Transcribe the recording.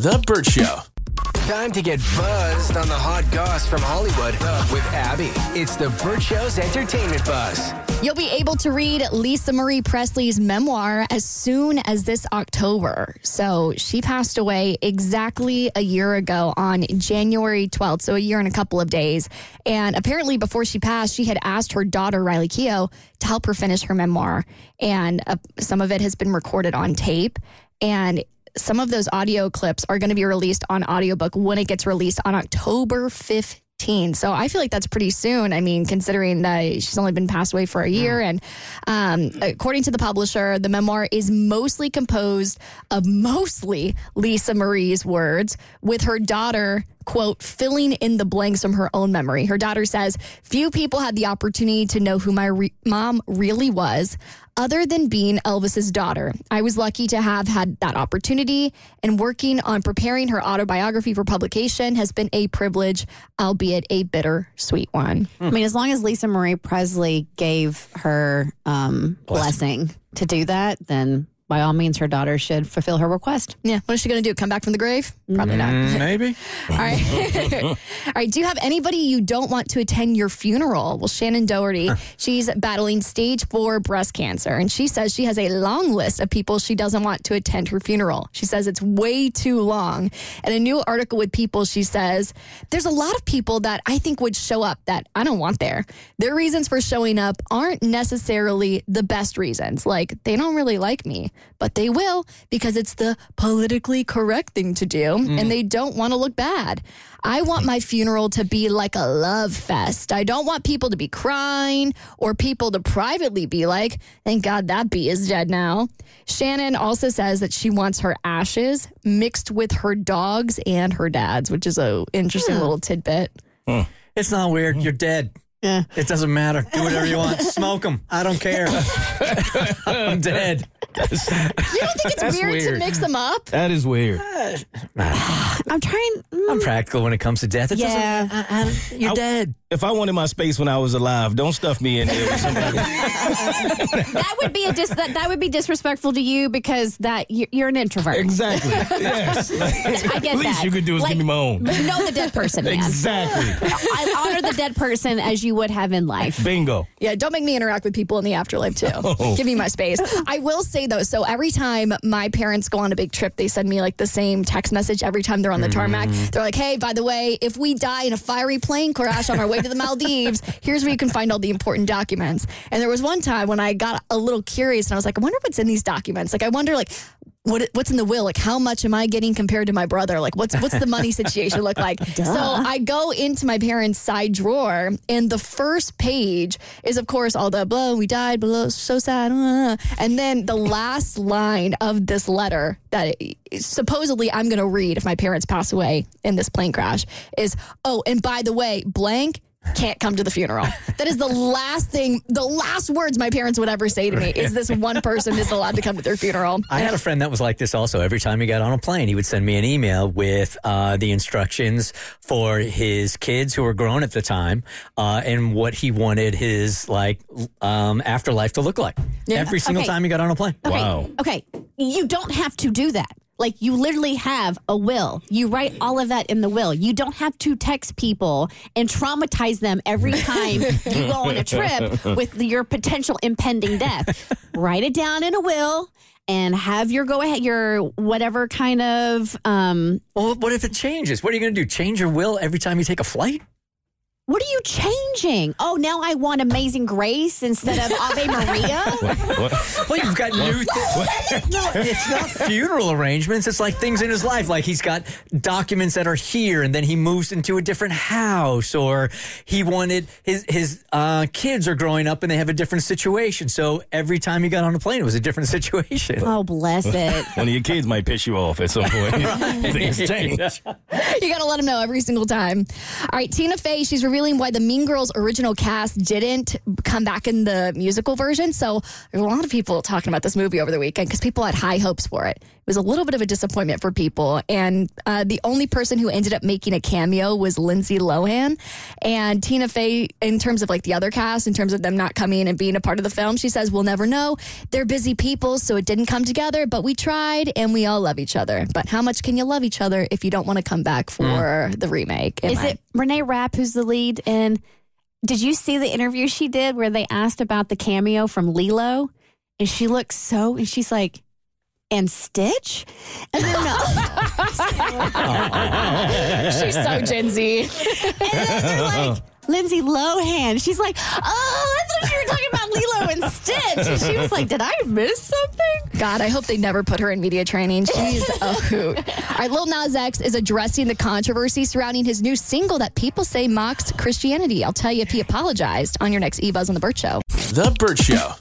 The Bert Show. Time to get buzzed on the hot goss from Hollywood with Abby. It's the Bert Show's entertainment buzz. You'll be able to read Lisa Marie Presley's memoir as soon as this October. So she passed away exactly a year ago on January 12th, so a year and a couple of days. And apparently, before she passed, she had asked her daughter, Riley Keough, to help her finish her memoir. And uh, some of it has been recorded on tape. And some of those audio clips are going to be released on audiobook when it gets released on October 15th. So I feel like that's pretty soon. I mean, considering that she's only been passed away for a year. And um, according to the publisher, the memoir is mostly composed of mostly Lisa Marie's words, with her daughter quote, filling in the blanks from her own memory. Her daughter says, Few people had the opportunity to know who my re- mom really was, other than being Elvis's daughter. I was lucky to have had that opportunity, and working on preparing her autobiography for publication has been a privilege, albeit a bitter sweet one. I mean, as long as Lisa Marie Presley gave her um, blessing to do that, then by all means, her daughter should fulfill her request. Yeah. What is she going to do? Come back from the grave? Probably not. Mm, maybe. All right. All right. Do you have anybody you don't want to attend your funeral? Well, Shannen Doherty, she's battling stage four breast cancer, and she says she has a long list of people she doesn't want to attend her funeral. She says it's way too long. And a new article with People, she says there's a lot of people that I think would show up that I don't want there. Their reasons for showing up aren't necessarily the best reasons. Like they don't really like me, but they will because it's the politically correct thing to do, and mm. they don't want to look bad. I want my funeral to be like a love fest. I don't want people to be crying or people to privately be like, thank God that bee is dead now. Shannen also says that she wants her ashes mixed with her dogs and her dad's, which is a interesting little tidbit. It's not weird. You're dead. Yeah. It doesn't matter. Do whatever you want. Smoke them. I don't care. I'm dead. You don't think it's That's weird, to mix them up? That is weird. I'm trying. mm, I'm practical when it comes to death. It Yeah. doesn't. I, I, you're I- dead. If I wanted my space when I was alive, don't stuff me in there with somebody. that would be a dis- that, that would be disrespectful to you because that you're, you're an introvert. exactly. Yes. I get Least that. you could do is Like, give me my own. Know the dead person, man. Exactly. I honor the dead person as you would have in life. Bingo. Yeah, don't make me interact with people in the afterlife too. Oh. Give me my space. I will say though, so every time my parents go on a big trip, they send me like the same text message every time they're on the tarmac. Mm-hmm. They're like, "Hey, by the way, if we die in a fiery plane crash on our way to the Maldives, here's where you can find all the important documents." And there was one time when I got a little curious and I was like, "I wonder what's in these documents." Like I wonder like what what's in the will? Like how much am I getting compared to my brother? Like what's what's the money situation look like? so I go into my parents' side drawer, and the first page is of course all the blah we died, blah so sad, uh, and then the last line of this letter that it, supposedly I'm going to read if my parents pass away in this plane crash is oh and by the way blank. Can't come to the funeral. That is the last thing, the last words my parents would ever say to me is this one person is allowed to come to their funeral. I had a friend that was like this also. Every time he got on a plane, he would send me an email with uh, the instructions for his kids who were grown at the time uh, and what he wanted his like um, afterlife to look like. Every single Okay. time he got on a plane. Okay. Wow. Okay. You don't have to do that. Like you literally have a will. You write all of that in the will. You don't have to text people and traumatize them every time you go on a trip with your potential impending death. write it down in a will and have your go ahead your whatever kind of um Well, what if it changes? What are you going to do? Change your will every time you take a flight? What are you changing? Oh, now I want Amazing Grace instead of Ave Maria. Well, you've got new things. No, it's not funeral arrangements. It's like things in his life. Like he's got documents that are here, and then he moves into a different house, or he wanted his his uh, kids are growing up and they have a different situation. So every time he got on a plane, it was a different situation. Oh, bless it. One of your kids might piss you off at some point. Things change. You got to let them know every single time. All right, Tina Fey, she's revealing why the Mean Girls original cast didn't come back in the musical version. So there's a lot of people talking about this movie over the weekend because people had high hopes for it. Was a little bit of a disappointment for people. And uh, the only person who ended up making a cameo was Lindsay Lohan. And Tina Fey, in terms of like the other cast, in terms of them not coming and being a part of the film, she says, We'll never know. They're busy people, so it didn't come together, but we tried and we all love each other. But how much can you love each other if you don't want to come back for the remake? Am Is I- it Renee Rapp who's the lead? And did you see the interview she did where they asked about the cameo from Lilo? And she looks so, and she's like, and Stitch? And then no. She's so Gen Z. And then they're like, Lindsay Lohan. She's like, oh, I thought you were talking about Lilo and Stitch. And she was like, did I miss something? God, I hope they never put her in media training. She's a hoot. All right, Lil Nas X is addressing the controversy surrounding his new single that people say mocks Christianity. I'll tell you if he apologized on your next E Buzz on the Bert Show. The Bert Show.